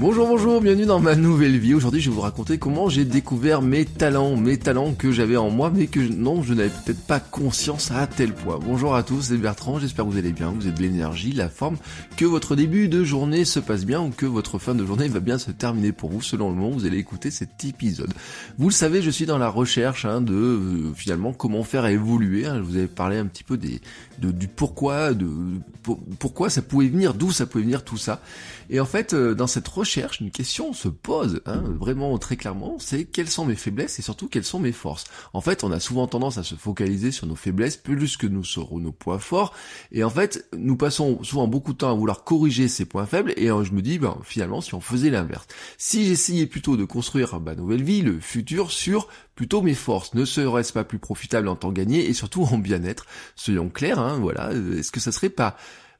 Bonjour, bonjour, bienvenue dans ma nouvelle vie. Aujourd'hui, je vais vous raconter comment j'ai découvert mes talents, mes talents que j'avais en moi, mais que non, je n'avais peut-être pas conscience à tel point. Bonjour à tous, c'est Bertrand, j'espère que vous allez bien, vous avez de l'énergie, la forme, que votre début de journée se passe bien ou que votre fin de journée va bien se terminer pour vous selon le moment où vous allez écouter cet épisode. Vous le savez, je suis dans la recherche hein, de euh, finalement comment faire évoluer. Hein. Je vous avais parlé un petit peu des, de, du pourquoi, de pourquoi ça pouvait venir, d'où ça pouvait venir tout ça. Et en fait, euh, dans cette recherche, une question se pose, hein, vraiment très clairement, c'est quelles sont mes faiblesses et surtout quelles sont mes forces. En fait, on a souvent tendance à se focaliser sur nos faiblesses plus que nous sur nos points forts. Et en fait, nous passons souvent beaucoup de temps à vouloir corriger ces points faibles. Et euh, je me dis, ben, finalement, si on faisait l'inverse, si j'essayais plutôt de construire ma nouvelle vie, le futur, sur plutôt mes forces, ne serait-ce pas plus profitable en temps gagné et surtout en bien-être Soyons clairs, hein, voilà. Est-ce que ça serait pas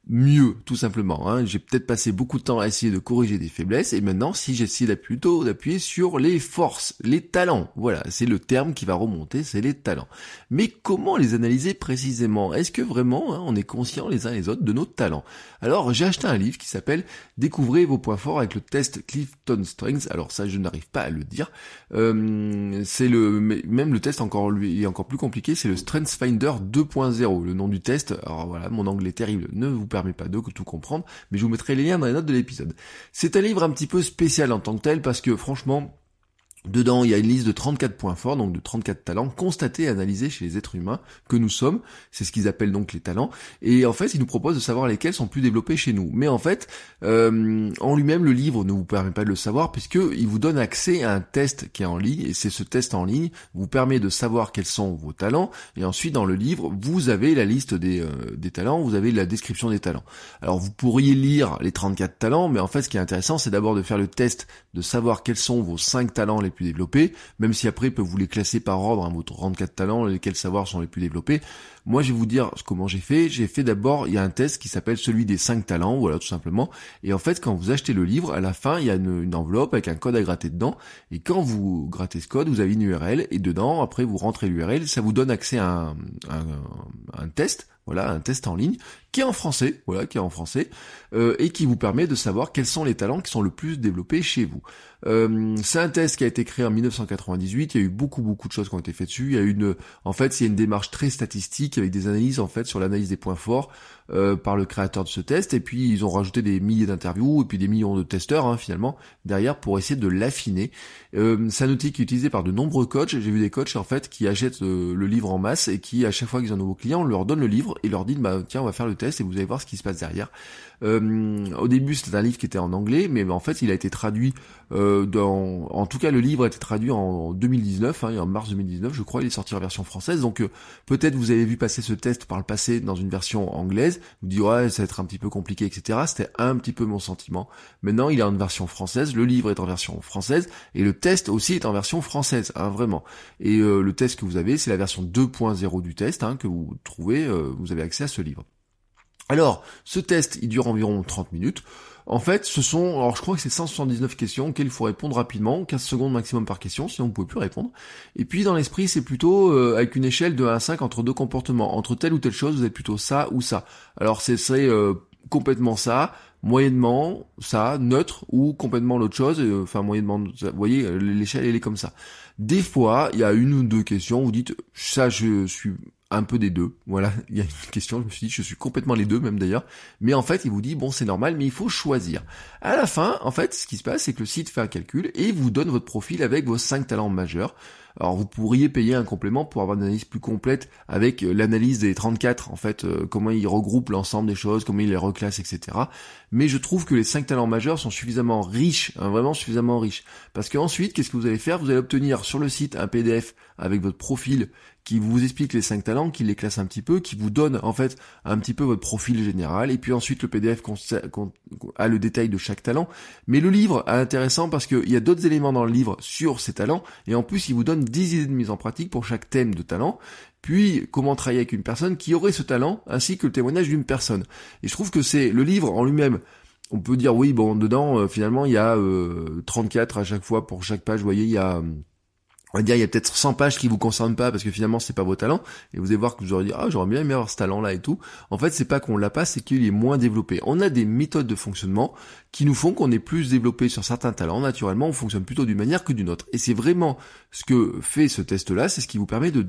mieux, tout simplement. Hein. J'ai peut-être passé beaucoup de temps à essayer de corriger des faiblesses, et maintenant, si j'essaie plutôt d'appuyer sur les forces, les talents, voilà, c'est le terme qui va remonter, c'est les talents. Mais comment les analyser précisément? Est-ce que vraiment hein, on est conscient les uns les autres de nos talents? Alors, j'ai acheté un livre qui s'appelle Découvrez vos points forts avec le test Clifton Strengths. Alors ça, je n'arrive pas à le dire. Euh, c'est le même le test encore lui est encore plus compliqué, c'est le Strengths Finder 2.0. Le nom du test. Alors voilà, mon anglais est terrible. Ne vous permet pas de tout comprendre, mais je vous mettrai les liens dans les notes de l'épisode. C'est un livre un petit peu spécial en tant que tel parce que franchement, Dedans, il y a une liste de 34 points forts, donc de 34 talents constatés et analysés chez les êtres humains que nous sommes. C'est ce qu'ils appellent donc les talents. Et en fait, ils nous proposent de savoir lesquels sont plus développés chez nous. Mais en fait, euh, en lui-même, le livre ne vous permet pas de le savoir puisque il vous donne accès à un test qui est en ligne. Et c'est ce test en ligne vous permet de savoir quels sont vos talents. Et ensuite, dans le livre, vous avez la liste des, euh, talents, vous avez la description des talents. Alors, vous pourriez lire les 34 talents, mais en fait, ce qui est intéressant, c'est d'abord de faire le test, de savoir quels sont vos 5 talents plus développés, même si après, il peut vous les classer par ordre, hein, vos 34 talents, lesquels savoirs sont les plus développés. Moi, je vais vous dire comment j'ai fait. J'ai fait d'abord, il y a un test qui s'appelle celui des 5 talents, voilà, tout simplement. Et en fait, quand vous achetez le livre, à la fin, il y a une, enveloppe avec un code à gratter dedans. Et quand vous grattez ce code, vous avez une URL. Et dedans, après, vous rentrez l'URL. Ça vous donne accès à un, un test voilà, un test en ligne qui est en français, voilà, qui est en français, euh, et qui vous permet de savoir quels sont les talents qui sont le plus développés chez vous. Euh, c'est un test qui a été créé en 1998. Il y a eu beaucoup beaucoup de choses qui ont été faites dessus. Il y a une, en fait, il y a une démarche très statistique avec des analyses en fait sur l'analyse des points forts euh, par le créateur de ce test. Et puis ils ont rajouté des milliers d'interviews et puis des millions de testeurs hein, finalement derrière pour essayer de l'affiner. Euh, c'est un outil qui est utilisé par de nombreux coachs. J'ai vu des coachs en fait qui achètent le livre en masse et qui à chaque fois qu'ils ont un nouveau client, on leur donne le livre et leur dit bah tiens on va faire le test et vous allez voir ce qui se passe derrière. Euh, au début c'était un livre qui était en anglais, mais en fait il a été traduit euh, dans, en tout cas le livre a été traduit en 2019, hein, en mars 2019 je crois, il est sorti en version française. Donc euh, peut-être vous avez vu passer ce test par le passé dans une version anglaise, vous dites ouais ça va être un petit peu compliqué, etc. C'était un petit peu mon sentiment. Maintenant il est en version française, le livre est en version française et le test aussi est en version française, hein, vraiment. Et euh, le test que vous avez c'est la version 2.0 du test hein, que vous trouvez, vous avez accès à ce livre. Alors, ce test, il dure environ 30 minutes. En fait, ce sont, alors je crois que c'est 179 questions auxquelles il faut répondre rapidement, 15 secondes maximum par question, sinon vous pouvez plus répondre. Et puis dans l'esprit, c'est plutôt euh, avec une échelle de 1 à 5 entre deux comportements. Entre telle ou telle chose, vous êtes plutôt ça ou ça. Alors c'est euh, complètement ça, moyennement ça, neutre ou complètement l'autre chose, euh, enfin moyennement, vous voyez, l'échelle elle est comme ça. Des fois, il y a une ou deux questions, vous dites ça je suis un peu des deux. Voilà, il y a une question, je me suis dit, je suis complètement les deux même d'ailleurs. Mais en fait, il vous dit, bon, c'est normal, mais il faut choisir. À la fin, en fait, ce qui se passe, c'est que le site fait un calcul et vous donne votre profil avec vos cinq talents majeurs. Alors vous pourriez payer un complément pour avoir une analyse plus complète avec euh, l'analyse des 34, en fait, euh, comment il regroupe l'ensemble des choses, comment il les reclasse, etc. Mais je trouve que les 5 talents majeurs sont suffisamment riches, hein, vraiment suffisamment riches. Parce qu'ensuite, qu'est-ce que vous allez faire? Vous allez obtenir sur le site un PDF avec votre profil qui vous explique les cinq talents, qui les classe un petit peu, qui vous donne en fait un petit peu votre profil général, et puis ensuite le PDF a le détail de chaque talent. Mais le livre est intéressant parce qu'il y a d'autres éléments dans le livre sur ces talents, et en plus il vous donne 10 idées de mise en pratique pour chaque thème de talent, puis comment travailler avec une personne qui aurait ce talent, ainsi que le témoignage d'une personne. Et je trouve que c'est le livre en lui-même on peut dire oui bon dedans euh, finalement il y a 34 euh, à chaque fois pour chaque page vous voyez il y a on va dire il y a peut-être 100 pages qui vous concernent pas parce que finalement c'est pas vos talents. Et vous allez voir que vous aurez dit ah j'aurais bien aimé avoir ce talent là et tout. En fait c'est pas qu'on l'a pas c'est qu'il est moins développé. On a des méthodes de fonctionnement qui nous font qu'on est plus développé sur certains talents. Naturellement on fonctionne plutôt d'une manière que d'une autre. Et c'est vraiment ce que fait ce test là c'est ce qui vous permet de,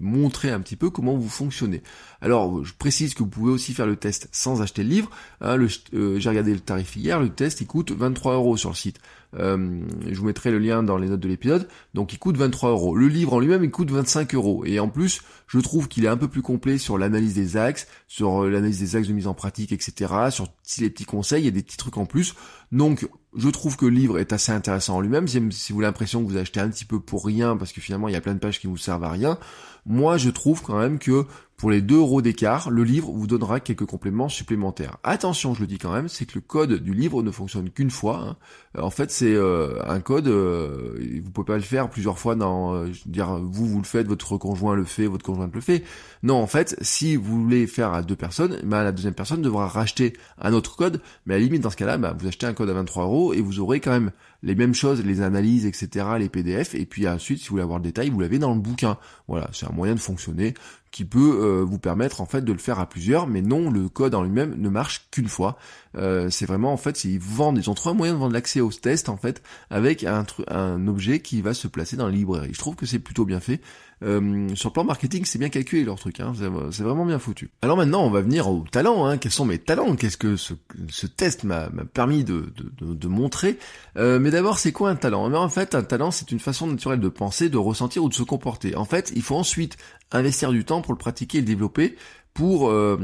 montrer un petit peu comment vous fonctionnez. Alors je précise que vous pouvez aussi faire le test sans acheter le livre. Hein, euh, j'ai regardé le tarif hier. Le test il coûte 23 euros sur le site euh, je vous mettrai le lien dans les notes de l'épisode. Donc il coûte 23 euros. Le livre en lui-même il coûte 25 euros. Et en plus, je trouve qu'il est un peu plus complet sur l'analyse des axes, sur euh, l'analyse des axes de mise en pratique, etc. Sur les petits conseils, il y a des petits trucs en plus. Donc je trouve que le livre est assez intéressant en lui-même. Si vous avez l'impression que vous achetez un petit peu pour rien, parce que finalement il y a plein de pages qui vous servent à rien, moi je trouve quand même que pour les 2 euros d'écart, le livre vous donnera quelques compléments supplémentaires. Attention, je le dis quand même, c'est que le code du livre ne fonctionne qu'une fois. Hein. Euh, en fait, c'est euh, un code, euh, vous pouvez pas le faire plusieurs fois dans, euh, je veux dire, vous vous le faites, votre conjoint le fait, votre conjointe le fait. Non, en fait, si vous voulez faire à deux personnes, ben, la deuxième personne devra racheter un autre code, mais à la limite dans ce cas-là, ben, vous achetez un code à 23 euros et vous aurez quand même les mêmes choses, les analyses, etc., les PDF, et puis ensuite, si vous voulez avoir le détail, vous l'avez dans le bouquin. Voilà, c'est un moyen de fonctionner qui peut euh, vous permettre en fait de le faire à plusieurs, mais non, le code en lui-même ne marche qu'une fois. Euh, c'est vraiment en fait, ils vendent, ils ont trouvé un moyen de vendre l'accès au test en fait avec un, un objet qui va se placer dans la librairie. Je trouve que c'est plutôt bien fait. Euh, sur le plan marketing, c'est bien calculé leur truc, hein, c'est vraiment bien foutu. Alors maintenant, on va venir au talent. Hein. Quels sont mes talents? Qu'est-ce que ce, ce test m'a permis de, de, de, montrer? Euh, Mais d'abord, c'est quoi un talent? Mais En fait, un talent, c'est une façon naturelle de penser, de ressentir ou de se comporter. En fait, il faut ensuite investir du temps pour le pratiquer et le développer pour euh,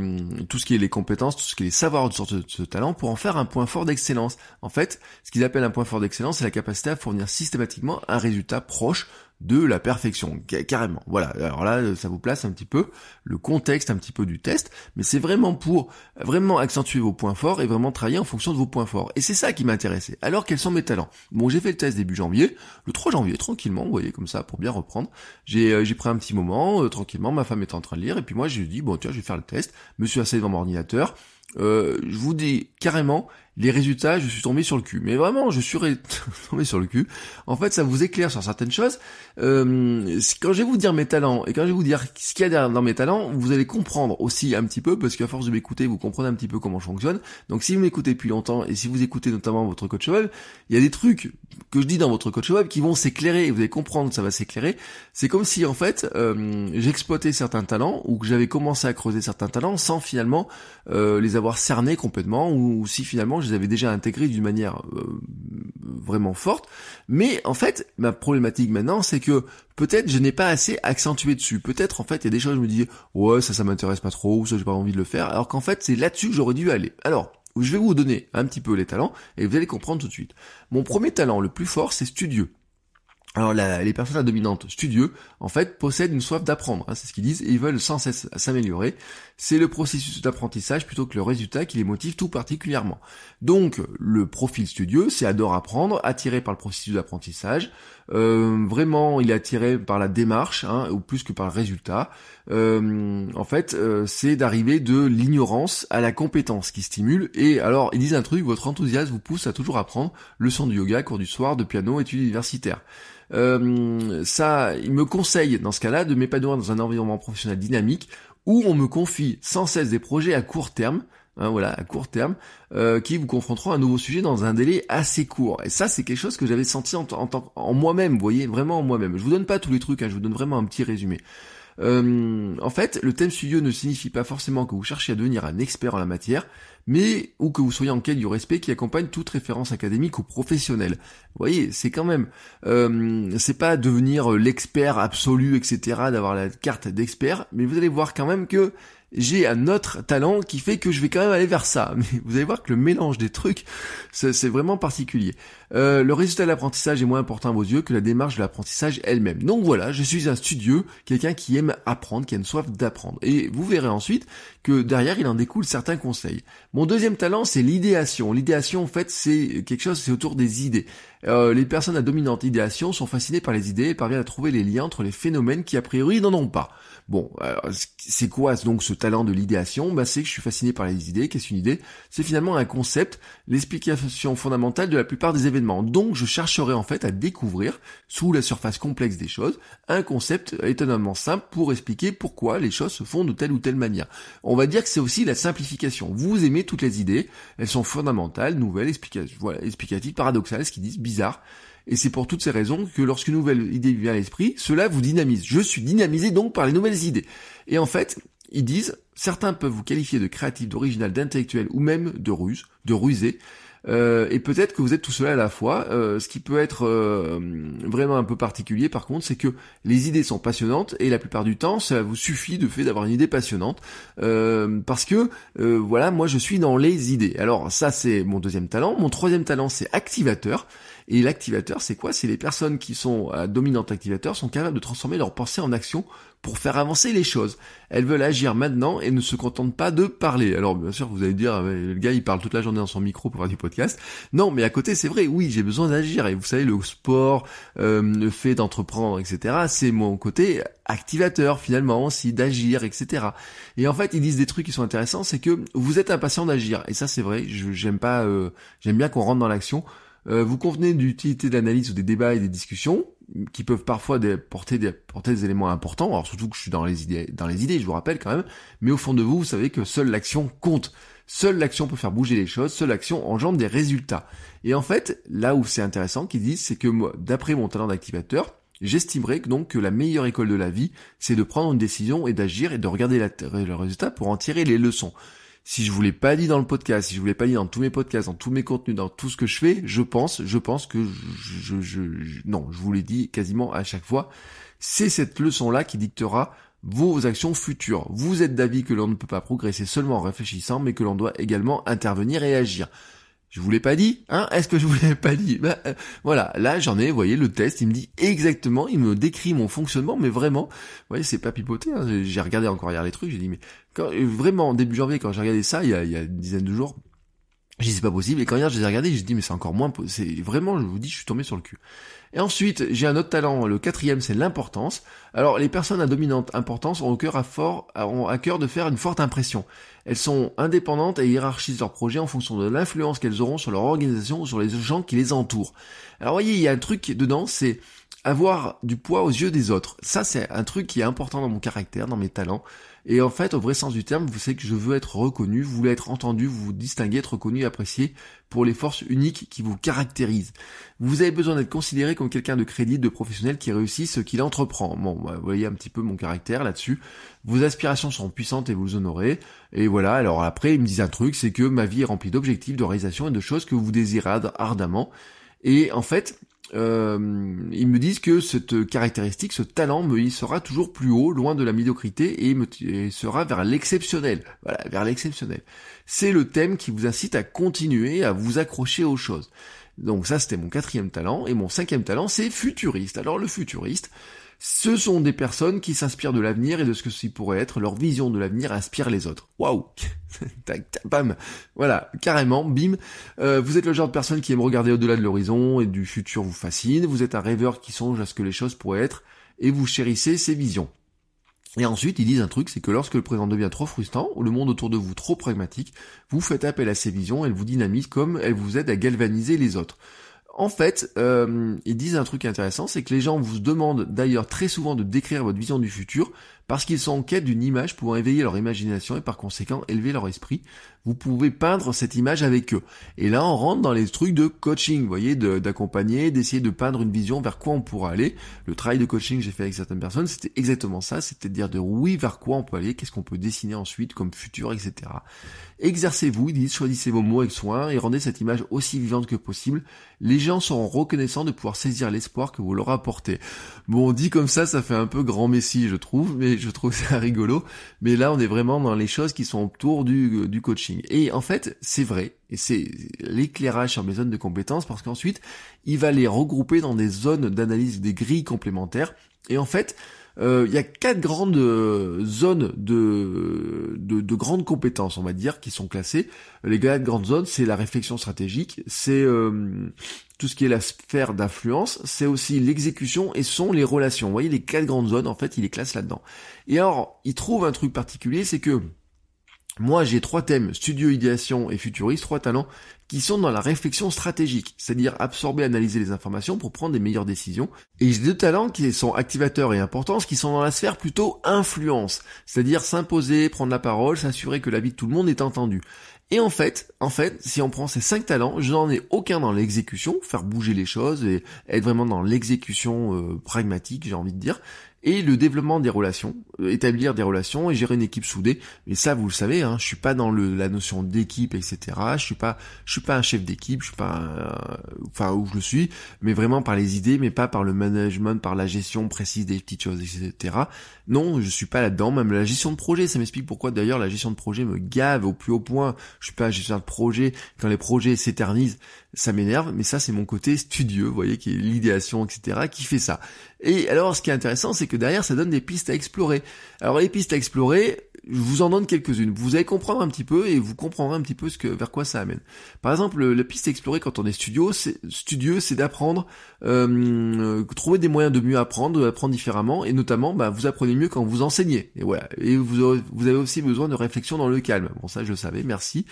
tout ce qui est les compétences, tout ce qui est les savoirs de ce, ce talent, pour en faire un point fort d'excellence. En fait, ce qu'ils appellent un point fort d'excellence, c'est la capacité à fournir systématiquement un résultat proche de la perfection, carrément. Voilà, alors là, ça vous place un petit peu le contexte un petit peu du test, mais c'est vraiment pour vraiment accentuer vos points forts et vraiment travailler en fonction de vos points forts. Et c'est ça qui m'intéressait. Alors, quels sont mes talents? Bon, j'ai fait le test début janvier, le 3 janvier, tranquillement, vous voyez, comme ça, pour bien reprendre. J'ai euh, pris un petit moment, euh, tranquillement, ma femme était en train de lire, et puis moi, j'ai dit, bon, tiens, je vais faire le test, me suis assis devant mon ordinateur, euh, je vous dis carrément, les résultats, je suis tombé sur le cul. Mais vraiment, je suis tombé sur le cul. En fait, ça vous éclaire sur certaines choses. Euh, quand je vais vous dire mes talents et quand je vais vous dire ce qu'il y a dans mes talents, vous allez comprendre aussi un petit peu, parce qu'à force de m'écouter, vous comprenez un petit peu comment je fonctionne. Donc si vous m'écoutez depuis longtemps et si vous écoutez notamment votre coach web, il y a des trucs que je dis dans votre coach web qui vont s'éclairer et vous allez comprendre ça va s'éclairer. C'est comme si en fait euh, j'exploitais certains talents ou que j'avais commencé à creuser certains talents sans finalement euh, les avoir cernés complètement ou si finalement je les déjà intégrés d'une manière euh, vraiment forte. Mais en fait, ma problématique maintenant, c'est que peut-être je n'ai pas assez accentué dessus. Peut-être en fait, il y a des choses, je me dis, ouais, ça, ça m'intéresse pas trop, ou ça, j'ai pas envie de le faire. Alors qu'en fait, c'est là-dessus que j'aurais dû aller. Alors, je vais vous donner un petit peu les talents et vous allez comprendre tout de suite. Mon premier talent le plus fort, c'est studieux. Alors les personnes à dominante studieux, en fait, possèdent une soif d'apprendre, hein, c'est ce qu'ils disent, et ils veulent sans cesse s'améliorer. C'est le processus d'apprentissage plutôt que le résultat qui les motive tout particulièrement. Donc le profil studieux, c'est adore apprendre, attiré par le processus d'apprentissage. Euh, vraiment, il est attiré par la démarche, hein, ou plus que par le résultat. Euh, en fait, euh, c'est d'arriver de l'ignorance à la compétence qui stimule. Et alors, ils disent un truc, votre enthousiasme vous pousse à toujours apprendre. Leçon de yoga, cours du soir, de piano, études universitaires. Euh, ça, il me conseille dans ce cas-là de m'épanouir dans un environnement professionnel dynamique où on me confie sans cesse des projets à court terme, hein, voilà, à court terme, euh, qui vous confronteront à un nouveau sujet dans un délai assez court. Et ça, c'est quelque chose que j'avais senti en, en, en moi-même, vous voyez, vraiment en moi-même. Je vous donne pas tous les trucs, hein, je vous donne vraiment un petit résumé. Euh, en fait, le thème studio ne signifie pas forcément que vous cherchiez à devenir un expert en la matière, mais ou que vous soyez en quête du respect qui accompagne toute référence académique ou professionnelle. Vous voyez, c'est quand même, euh, c'est pas devenir l'expert absolu, etc., d'avoir la carte d'expert, mais vous allez voir quand même que j'ai un autre talent qui fait que je vais quand même aller vers ça. Mais vous allez voir que le mélange des trucs, c'est vraiment particulier. Euh, le résultat de l'apprentissage est moins important à vos yeux que la démarche de l'apprentissage elle-même. Donc voilà, je suis un studieux, quelqu'un qui aime apprendre, qui a une soif d'apprendre. Et vous verrez ensuite que derrière, il en découle certains conseils. Mon deuxième talent, c'est l'idéation. L'idéation, en fait, c'est quelque chose, c'est autour des idées. Euh, les personnes à dominante idéation sont fascinées par les idées et parviennent à trouver les liens entre les phénomènes qui a priori n'en ont pas. Bon, c'est quoi donc ce talent de l'idéation? Bah, C'est que je suis fasciné par les idées. Qu'est-ce qu'une idée? C'est finalement un concept, l'explication fondamentale de la plupart des événements. Donc je chercherai en fait à découvrir, sous la surface complexe des choses, un concept étonnamment simple pour expliquer pourquoi les choses se font de telle ou telle manière. On va dire que c'est aussi la simplification. Vous aimez toutes les idées, elles sont fondamentales, nouvelles, explicatives, voilà, explicatives, paradoxales, ce qui disent bizarre. Et c'est pour toutes ces raisons que lorsqu'une nouvelle idée vient à l'esprit, cela vous dynamise. Je suis dynamisé donc par les nouvelles idées. Et en fait, ils disent, certains peuvent vous qualifier de créatif, d'original, d'intellectuel ou même de ruse, de rusé. Euh, et peut-être que vous êtes tout cela à la fois. Euh, ce qui peut être euh, vraiment un peu particulier, par contre, c'est que les idées sont passionnantes et la plupart du temps, ça vous suffit de fait d'avoir une idée passionnante, parce que voilà, moi je suis dans les idées. Alors ça, c'est mon deuxième talent. Mon troisième talent, c'est activateur. Et l'activateur, c'est quoi? C'est les personnes qui sont à dominante activateur sont capables de transformer leur pensée en action pour faire avancer les choses. Elles veulent agir maintenant et ne se contentent pas de parler. Alors bien sûr, vous allez dire, ah le gars il parle toute la journée dans son micro pour faire du podcast. Non, mais à côté c'est vrai, oui, j'ai besoin d'agir. Et vous savez, le sport, euh, le fait d'entreprendre, etc., c'est mon côté activateur finalement aussi, d'agir, etc. Et en fait, ils disent des trucs qui sont intéressants, c'est que vous êtes impatient d'agir. Et ça c'est vrai, j'aime pas, euh, j'aime bien qu'on rentre dans l'action. Euh, vous convenez d'utilité d'analyse ou des débats et des discussions qui peuvent parfois porter, des, porter éléments importants. Alors surtout que je suis dans les idées, dans les idées, je vous rappelle quand même. Mais au fond de vous, vous savez que seule l'action compte. Seule l'action peut faire bouger les choses. Seule l'action engendre des résultats. Et en fait, là où c'est intéressant qu'ils disent, c'est que moi, d'après mon talent d'activateur, J'estimerais donc que la meilleure école de la vie, c'est de prendre une décision et d'agir et de regarder le résultat pour en tirer les leçons si je vous l'ai pas dit dans le podcast, si je vous l'ai pas dit dans tous mes podcasts, dans tous mes contenus, dans tout ce que je fais, je pense, je pense que je, je, non, je vous l'ai dit quasiment à chaque fois. C'est cette leçon-là qui dictera vos actions futures. Vous êtes d'avis que l'on ne peut pas progresser seulement en réfléchissant, mais que l'on doit également intervenir et agir. Je vous l'ai pas dit, hein? Est-ce que je vous l'ai pas dit? Ben, euh, Voilà, là j'en ai, vous voyez, le test, il me dit exactement, il me décrit mon fonctionnement, mais vraiment, vous voyez, c'est pas pipoté, hein, j'ai regardé encore hier les trucs, j'ai dit, mais quand, euh, vraiment, début janvier, quand j'ai regardé ça, il y, a, une dizaine de jours, j'ai dit c'est pas possible, et quand hier je les ai regardés, j'ai dit mais c'est encore moins, c'est vraiment, je vous dis, je suis tombé sur le cul. Et ensuite, j'ai un autre talent, le quatrième, c'est l'importance. Alors, les personnes à dominante importance ont au cœur à fort, ont à cœur de faire une forte impression. Elles sont indépendantes et hiérarchisent leurs projets en fonction de l'influence qu'elles auront sur leur organisation ou sur les gens qui les entourent. Alors, voyez, il y a un truc dedans, c'est avoir du poids aux yeux des autres. Ça, c'est un truc qui est important dans mon caractère, dans mes talents. Et en fait, au vrai sens du terme, vous savez que je veux être reconnu, vous voulez être entendu, vous vous distinguez, être reconnu, apprécié pour les forces uniques qui vous caractérisent. Vous avez besoin d'être considéré comme quelqu'un de crédible, de professionnel qui réussit ce qu'il entreprend. Bon, bah, vous voyez un petit peu mon caractère là-dessus. Vos aspirations sont puissantes et vous honorez. Et voilà, alors après, ils me disent un truc, c'est que ma vie est remplie d'objectifs, de réalisations et de choses que vous désirez ardemment. Et en fait, euh, ils me disent que cette caractéristique, ce talent me sera toujours plus haut, loin de la médiocrité, et, me, sera vers l'exceptionnel. Voilà, vers l'exceptionnel. C'est le thème qui vous incite à continuer, à vous accrocher aux choses. Donc ça, c'était mon quatrième talent, et mon cinquième talent, c'est futuriste. Alors le futuriste, ce sont des personnes qui s'inspirent de l'avenir et de ce que ceci pourrait être. Leur vision de l'avenir inspire les autres. Waouh Bam Voilà, carrément, bim. Euh, vous êtes le genre de personne qui aime regarder au-delà de l'horizon et du futur vous fascine. Vous êtes un rêveur qui songe à ce que les choses pourraient être et vous chérissez ces visions. Et ensuite, ils disent un truc, c'est que lorsque le présent devient trop frustrant, ou le monde autour de vous trop pragmatique, vous faites appel à ces visions, elles vous dynamisent comme elles vous aident à galvaniser les autres en fait, euh, ils disent un truc intéressant, c'est que les gens vous demandent d'ailleurs très souvent de décrire votre vision du futur, parce qu'ils sont en quête d'une image pouvant éveiller leur imagination et par conséquent élever leur esprit. Vous pouvez peindre cette image avec eux. Et là, on rentre dans les trucs de coaching, vous voyez, d'accompagner, d'essayer de peindre une vision vers quoi on pourra aller. Le travail de coaching que j'ai fait avec certaines personnes, c'était exactement ça, c'était de dire de oui vers quoi on peut aller, qu'est-ce qu'on peut dessiner ensuite comme futur, etc. Exercez-vous, disent, choisissez vos mots avec soin et rendez cette image aussi vivante que possible. Les gens seront reconnaissants de pouvoir saisir l'espoir que vous leur apportez. Bon, dit comme ça, ça fait un peu grand messie, je trouve, mais je trouve ça rigolo. Mais là, on est vraiment dans les choses qui sont autour du, coaching. Et en fait, c'est vrai, et c'est l'éclairage sur mes zones de compétences, parce qu'ensuite, il va les regrouper dans des zones d'analyse, des grilles complémentaires. Et en fait, il y a quatre grandes euh, zones de, de, grandes compétences, on va dire, qui sont classées. Les quatre grandes zones, c'est la réflexion stratégique, c'est euh, tout ce qui est la sphère d'influence, c'est aussi l'exécution et sont les relations. Vous voyez, les quatre grandes zones, en fait, il les classe là-dedans. Et alors, il trouve un truc particulier, c'est que moi, j'ai trois thèmes, studio, idéation et futuriste, trois talents qui sont dans la réflexion stratégique, c'est-à-dire absorber, analyser les informations pour prendre des meilleures décisions. Et j'ai deux talents qui sont activateurs et importants, qui sont dans la sphère plutôt influence, c'est-à-dire s'imposer, prendre la parole, s'assurer que la vie de tout le monde est entendue. Et en fait, en fait, si on prend ces cinq talents, je n'en ai aucun dans l'exécution, faire bouger les choses et être vraiment dans l'exécution euh, pragmatique, j'ai envie de dire et le développement des relations, euh, établir des relations et gérer une équipe soudée. Mais ça, vous le savez, hein, je suis pas dans la notion d'équipe, etc. Je suis pas, je suis pas un chef d'équipe, je suis pas, un, enfin où je le suis, mais vraiment par les idées, mais pas par le management, par la gestion précise des petites choses, etc. Non, je suis pas là-dedans. Même la gestion de projet, ça m'explique pourquoi d'ailleurs la gestion de projet me gave au plus haut point. Je suis pas un gestionnaire de projet. Quand les projets s'éternisent, ça m'énerve. Mais ça, c'est mon côté studieux, vous voyez, qui est l'idéation, etc., qui fait ça. Et alors, ce qui est intéressant, c'est que derrière, ça donne des pistes à explorer. Alors, les pistes à explorer, je vous en donne quelques-unes. Vous allez comprendre un petit peu et vous comprendrez un petit peu ce que, vers quoi ça amène. Par exemple, la piste à explorer quand on est studio, c'est, studieux, c'est d'apprendre, euh, trouver des moyens de mieux apprendre, d'apprendre différemment, et notamment, bah, vous apprenez mieux quand vous enseignez. Et voilà. Et vous, vous avez aussi besoin de réflexion dans le calme. Bon, ça, je le savais. Merci.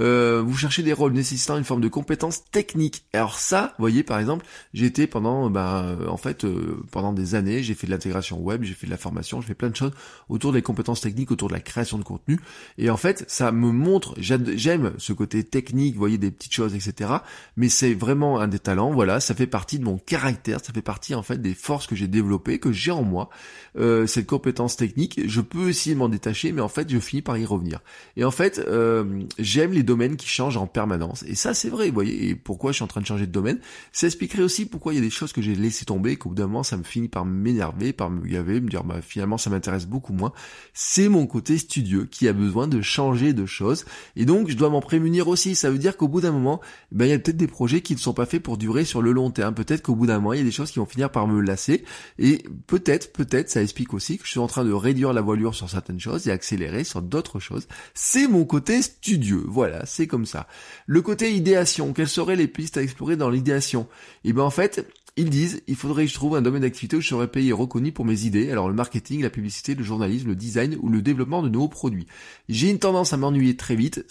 Euh, vous cherchez des rôles nécessitant une forme de compétence technique. Alors ça, vous voyez, par exemple, j'ai été pendant, bah, en fait, euh, pendant des années, j'ai fait de l'intégration web, j'ai fait de la formation, j'ai fait plein de choses autour des compétences techniques, autour de la création de contenu. Et en fait, ça me montre, j'aime ce côté technique, voyez, des petites choses, etc. Mais c'est vraiment un des talents, voilà, ça fait partie de mon caractère, ça fait partie en fait des forces que j'ai développées, que j'ai en moi. Euh, cette compétence technique, je peux essayer de m'en détacher, mais en fait, je finis par y revenir. Et en fait, euh, j'aime les domaines qui changent en permanence. Et ça, c'est vrai, vous voyez. Et pourquoi je suis en train de changer de domaine? Ça expliquerait aussi pourquoi il y a des choses que j'ai laissé tomber, qu'au bout d'un moment, ça me finit par m'énerver, par me gaver, me dire, bah, finalement, ça m'intéresse beaucoup moins. C'est mon côté studieux qui a besoin de changer de choses. Et donc, je dois m'en prémunir aussi. Ça veut dire qu'au bout d'un moment, ben, il y a peut-être des projets qui ne sont pas faits pour durer sur le long terme. Peut-être qu'au bout d'un moment, il y a des choses qui vont finir par me lasser. Et peut-être, peut-être, ça explique aussi que je suis en train de réduire la voilure sur certaines choses et accélérer sur d'autres choses. C'est mon côté studieux. Voilà, c'est comme ça. Le côté idéation, quelles seraient les pistes à explorer dans l'idéation? Eh ben en fait, ils disent, il faudrait que je trouve un domaine d'activité où je serais payé et reconnu pour mes idées, alors le marketing, la publicité, le journalisme, le design ou le développement de nouveaux produits. J'ai une tendance à m'ennuyer très vite,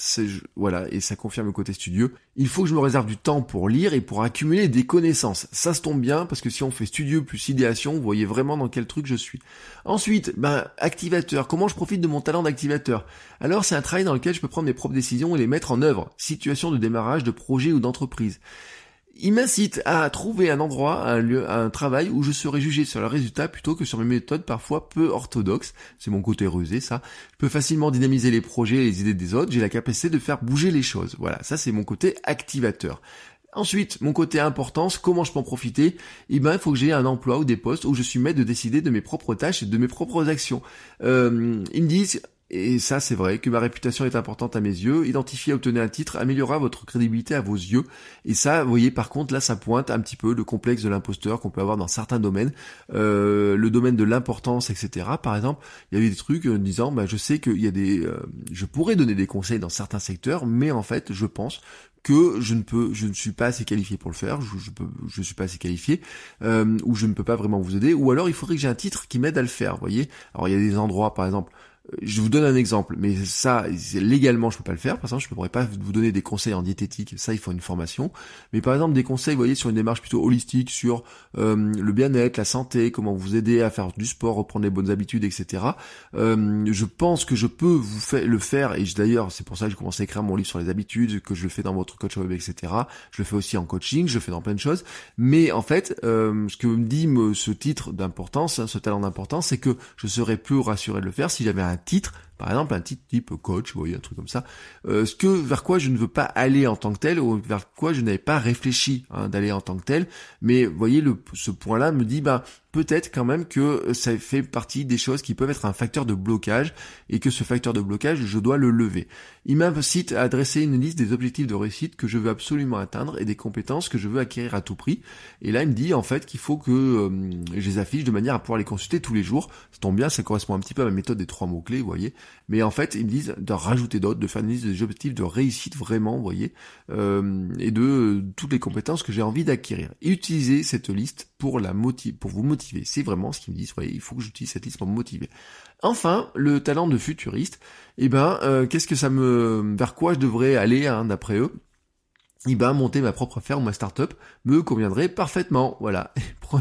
voilà, et ça confirme le côté studieux. Il faut que je me réserve du temps pour lire et pour accumuler des connaissances. Ça se tombe bien, parce que si on fait studieux plus idéation, vous voyez vraiment dans quel truc je suis. Ensuite, ben, activateur. Comment je profite de mon talent d'activateur? Alors c'est un travail dans lequel je peux prendre mes propres décisions et les mettre en œuvre. Situation de démarrage de projet ou d'entreprise il m'incite à trouver un endroit, un lieu, un travail où je serai jugé sur le résultat plutôt que sur mes méthodes parfois peu orthodoxes. C'est mon côté rusé, ça. Je peux facilement dynamiser les projets et les idées des autres. J'ai la capacité de faire bouger les choses. Voilà, ça c'est mon côté activateur. Ensuite, mon côté importance, comment je peux en profiter? Eh ben, il faut que j'ai un emploi ou des postes où je suis maître de décider de mes propres tâches et de mes propres actions. Euh, ils me disent, et ça, c'est vrai que ma réputation est importante à mes yeux. Identifier obtenir un titre améliorera votre crédibilité à vos yeux. Et ça, vous voyez, par contre, là, ça pointe un petit peu le complexe de l'imposteur qu'on peut avoir dans certains domaines. Euh, le domaine de l'importance, etc. Par exemple, il y avait des trucs en disant, bah, je sais qu'il y a des... Euh, je pourrais donner des conseils dans certains secteurs, mais en fait, je pense que je ne peux, je ne suis pas assez qualifié pour le faire, je, je je suis pas assez qualifié, euh, ou je ne peux pas vraiment vous aider, ou alors il faudrait que j'ai un titre qui m'aide à le faire, vous voyez. Alors il y a des endroits, par exemple, je vous donne un exemple, mais ça, légalement, je peux pas le faire. Par exemple, je ne pourrais pas vous donner des conseils en diététique. Ça, il faut une formation. Mais par exemple, des conseils, vous voyez, sur une démarche plutôt holistique, sur euh, le bien-être, la santé, comment vous aider à faire du sport, reprendre les bonnes habitudes, etc. Euh, je pense que je peux vous le faire. Et d'ailleurs, c'est pour ça que j'ai commencé à écrire mon livre sur les habitudes, que je le fais dans votre coach web, etc. Je le fais aussi en coaching, je le fais dans plein de choses. Mais en fait, euh, ce que me dit ce titre d'importance, ce talent d'importance, c'est que je serais plus rassuré de le faire si j'avais un titre Par exemple, un titre type coach, vous voyez, un truc comme ça. Euh, ce que vers quoi je ne veux pas aller en tant que tel, ou vers quoi je n'avais pas réfléchi hein, d'aller en tant que tel. Mais vous voyez, le, ce point-là me dit, bah peut-être quand même que ça fait partie des choses qui peuvent être un facteur de blocage et que ce facteur de blocage, je dois le lever. Il m'incite à adresser une liste des objectifs de réussite que je veux absolument atteindre et des compétences que je veux acquérir à tout prix. Et là, il me dit en fait qu'il faut que euh, je les affiche de manière à pouvoir les consulter tous les jours. Ça tombe bien, ça correspond un petit peu à ma méthode des trois mots-clés, vous voyez. Mais en fait, ils me disent de rajouter d'autres, de faire une liste des objectifs de réussite vraiment, vous voyez, euh, et de euh, toutes les compétences que j'ai envie d'acquérir. Et utiliser cette liste pour la pour vous motiver. C'est vraiment ce qu'ils me disent. Voyez, il faut que j'utilise cette liste pour me motiver. Enfin, le talent de futuriste. Eh ben, euh, qu'est-ce que ça me, vers quoi je devrais aller, hein, d'après eux? Eh ben, monter ma propre ferme ou ma start-up me conviendrait parfaitement. Voilà.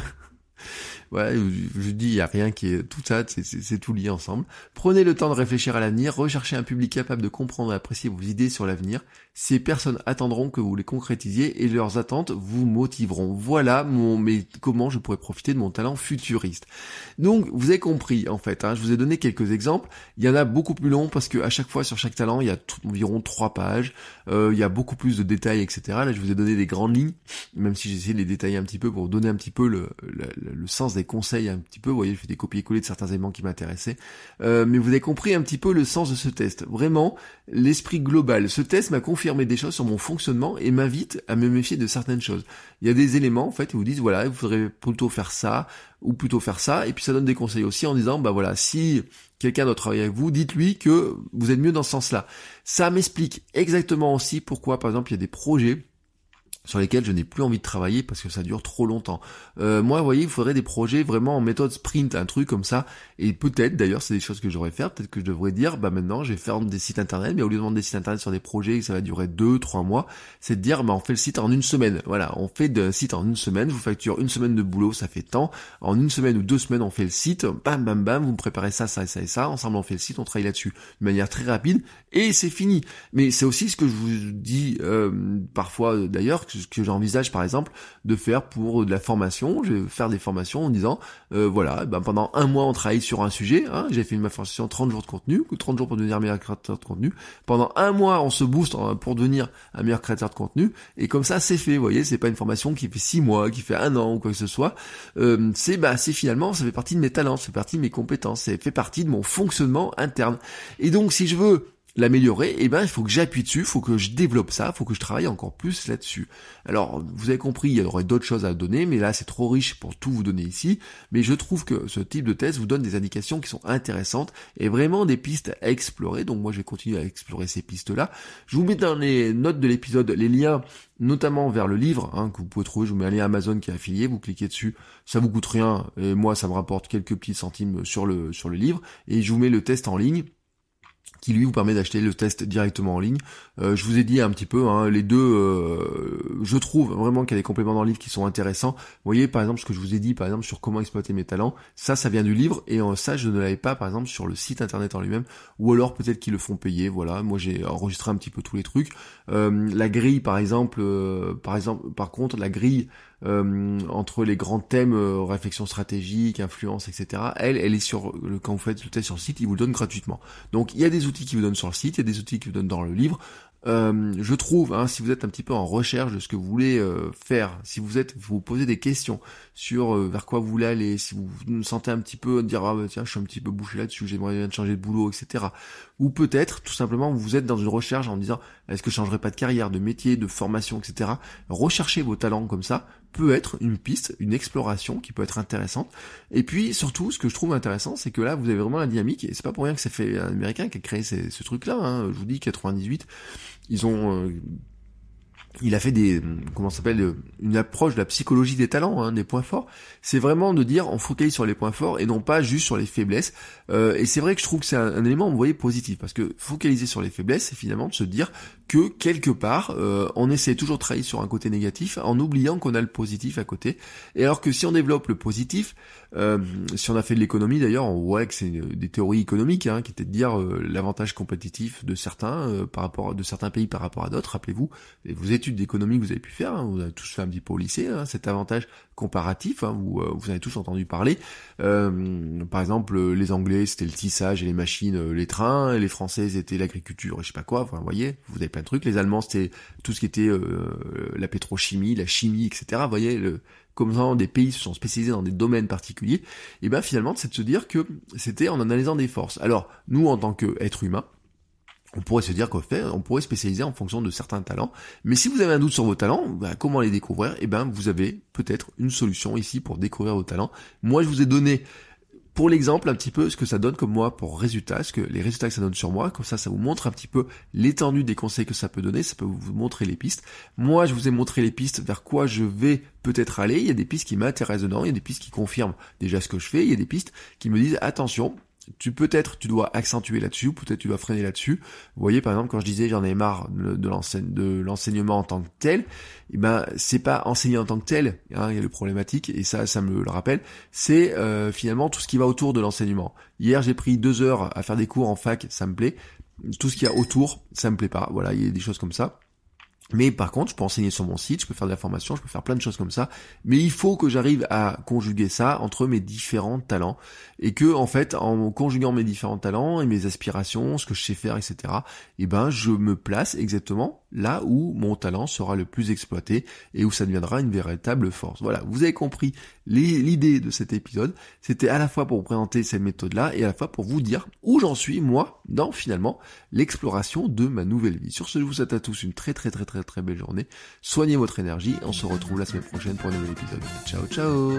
Ouais, je dis, il n'y a rien qui est tout ça, c'est tout lié ensemble. Prenez le temps de réfléchir à l'avenir, recherchez un public capable de comprendre et apprécier vos idées sur l'avenir. Ces personnes attendront que vous les concrétisiez et leurs attentes vous motiveront. Voilà mon, mais comment je pourrais profiter de mon talent futuriste. Donc, vous avez compris, en fait, hein, je vous ai donné quelques exemples. Il y en a beaucoup plus longs parce que à chaque fois sur chaque talent, il y a environ trois pages. Euh, il y a beaucoup plus de détails, etc. Là, je vous ai donné des grandes lignes, même si j'ai essayé de les détailler un petit peu pour donner un petit peu le, le, le sens des conseils un petit peu. Vous voyez, je fais des copier-coller de certains éléments qui m'intéressaient. Euh, mais vous avez compris un petit peu le sens de ce test. Vraiment, l'esprit global. Ce test m'a confirmé des choses sur mon fonctionnement et m'invite à me méfier de certaines choses. Il y a des éléments, en fait, qui vous disent, voilà, il faudrait plutôt faire ça, ou plutôt faire ça. Et puis ça donne des conseils aussi en disant, bah voilà, si quelqu'un doit travailler avec vous, dites-lui que vous êtes mieux dans ce sens-là. Ça m'explique exactement aussi pourquoi, par exemple, il y a des projets sur lesquels je n'ai plus envie de travailler parce que ça dure trop longtemps. Euh, moi, vous voyez, il faudrait des projets vraiment en méthode sprint, un truc comme ça. Et peut-être, d'ailleurs, c'est des choses que j'aurais faire. Peut-être que je devrais dire, bah maintenant, je vais faire des sites internet, mais au lieu de vendre des sites internet sur des projets ça va durer deux, trois mois, c'est de dire, bah on fait le site en une semaine. Voilà, on fait de site en une semaine. Je vous facture une semaine de boulot, ça fait tant. En une semaine ou deux semaines, on fait le site. Bam, bam, bam. Vous me préparez ça, ça et ça et ça. Ensemble, on fait le site, on travaille là-dessus de manière très rapide et c'est fini. Mais c'est aussi ce que je vous dis euh, parfois, d'ailleurs, que, que j'envisage par exemple de faire pour de la formation. Je vais faire des formations en disant, euh, voilà, ben pendant un mois on travaille sur un sujet. Hein, J'ai fait une formation 30 jours de contenu, ou 30 jours pour devenir meilleur créateur de contenu. Pendant un mois on se booste pour devenir un meilleur créateur de contenu. Et comme ça c'est fait. Vous voyez, c'est pas une formation qui fait six mois, qui fait un an ou quoi que ce soit. Euh, c'est bah c'est finalement ça fait partie de mes talents, ça fait partie de mes compétences, ça fait partie de mon fonctionnement interne. Et donc si je veux l'améliorer, eh ben il faut que j'appuie dessus, il faut que je développe ça, il faut que je travaille encore plus là-dessus. Alors vous avez compris, il y aurait d'autres choses à donner, mais là c'est trop riche pour tout vous donner ici. Mais je trouve que ce type de test vous donne des indications qui sont intéressantes et vraiment des pistes à explorer. Donc moi je vais à explorer ces pistes-là. Je vous mets dans les notes de l'épisode les liens notamment vers le livre hein, que vous pouvez trouver. Je vous mets un lien Amazon qui est affilié, vous cliquez dessus, ça vous coûte rien et moi ça me rapporte quelques petits centimes sur le sur le livre et je vous mets le test en ligne qui lui vous permet d'acheter le test directement en ligne. Euh, je vous ai dit un petit peu, hein, les deux, euh, je trouve vraiment qu'il y a des compléments dans le livre qui sont intéressants. Vous voyez par exemple ce que je vous ai dit par exemple sur comment exploiter mes talents, ça ça vient du livre et en ça je ne l'avais pas par exemple sur le site internet en lui-même ou alors peut-être qu'ils le font payer. Voilà, moi j'ai enregistré un petit peu tous les trucs. Euh, la grille par exemple, par exemple par contre la grille euh, entre les grands thèmes euh, réflexion stratégique, influence, etc. Elle, elle est sur le, quand vous faites le test sur le site, il vous le donne gratuitement. Donc il y a des outils qui vous donnent sur le site, il y a des outils qui vous donnent dans le livre. Euh, je trouve, hein, si vous êtes un petit peu en recherche de ce que vous voulez euh, faire, si vous êtes, vous, vous posez des questions sur euh, vers quoi vous voulez aller, si vous vous sentez un petit peu dire ah bah, tiens je suis un petit peu bouché là-dessus, j'aimerais bien changer de boulot, etc. Ou peut-être tout simplement vous êtes dans une recherche en disant est-ce que je changerai pas de carrière, de métier, de formation, etc. Recherchez vos talents comme ça peut être une piste, une exploration qui peut être intéressante. Et puis surtout, ce que je trouve intéressant, c'est que là, vous avez vraiment la dynamique, et c'est pas pour rien que c'est fait un Américain qui a créé ce truc-là. Hein. Je vous dis 98, ils ont euh, il a fait des comment s'appelle une approche de la psychologie des talents, hein, des points forts. C'est vraiment de dire on focalise sur les points forts et non pas juste sur les faiblesses. Euh, et c'est vrai que je trouve que c'est un, élément, vous voyez, positif parce que focaliser sur les faiblesses, c'est finalement de se dire que quelque part euh, on essaie toujours de travailler sur un côté négatif en oubliant qu'on a le positif à côté. Et alors que si on développe le positif, euh, si on a fait de l'économie d'ailleurs, on voit que c'est des théories économiques hein, qui étaient de dire l'avantage compétitif de certains par rapport de certains pays par rapport à d'autres. Rappelez-vous, vous êtes étude d'économie que vous avez pu faire, hein, vous avez tous fait un petit peu au lycée, hein, cet avantage comparatif, hein, vous, euh, vous avez tous entendu parler. Euh, par exemple, les Anglais c'était le tissage et les machines, les trains, les Français c'était l'agriculture et je sais pas quoi. Vous voyez, vous avez plein de trucs. Les Allemands c'était tout ce qui était la pétrochimie, la chimie, etc. Vous voyez, le, comme des pays se sont spécialisés dans des domaines particuliers. Et ben finalement, c'est de se dire que c'était en analysant des forces. Alors nous, en tant qu'êtres humains, on pourrait se dire qu'au fait, on pourrait spécialiser en fonction de certains talents. Mais si vous avez un doute sur vos talents, ben, comment les découvrir? Eh ben, vous avez peut-être une solution ici pour découvrir vos talents. Moi, je vous ai donné pour l'exemple un petit peu ce que ça donne comme moi pour résultats, ce que les résultats que ça donne sur moi, comme ça ça vous montre un petit peu l'étendue des conseils que ça peut donner, ça peut vous montrer les pistes. Moi je vous ai montré les pistes vers quoi je vais peut-être aller, il y a des pistes qui m'intéressent dedans, il y a des pistes qui confirment déjà ce que je fais, il y a des pistes qui me disent attention, tu peut-être tu dois accentuer là-dessus, peut-être tu dois freiner là-dessus. Vous voyez par exemple quand je disais j'en ai marre de l'enseignement en tant que tel, eh ben c'est pas enseigner en tant que tel, hein, il y a le problématique et ça ça me le rappelle, c'est euh, finalement tout ce qui va autour de l'enseignement. Hier j'ai pris deux heures à faire des cours en fac, ça me plaît. Tout ce qu'il y a autour, ça me plaît pas. Voilà, il y a des choses comme ça. Mais par contre, je peux enseigner sur mon site, je peux faire de la formation, je peux faire plein de choses comme ça. Mais il faut que j'arrive à conjuguer ça entre mes différents talents. Et que, en fait, en conjuguant mes différents talents et mes aspirations, ce que je sais faire, etc., eh ben, je me place exactement là où mon talent sera le plus exploité et où ça deviendra une véritable force. Voilà. Vous avez compris l'idée de cet épisode. C'était à la fois pour vous présenter cette méthode-là et à la fois pour vous dire où j'en suis, moi, dans finalement l'exploration de ma nouvelle vie. Sur ce, je vous souhaite à tous une très très très très très belle journée. Soignez votre énergie. On se retrouve la semaine prochaine pour un nouvel épisode. Ciao ciao?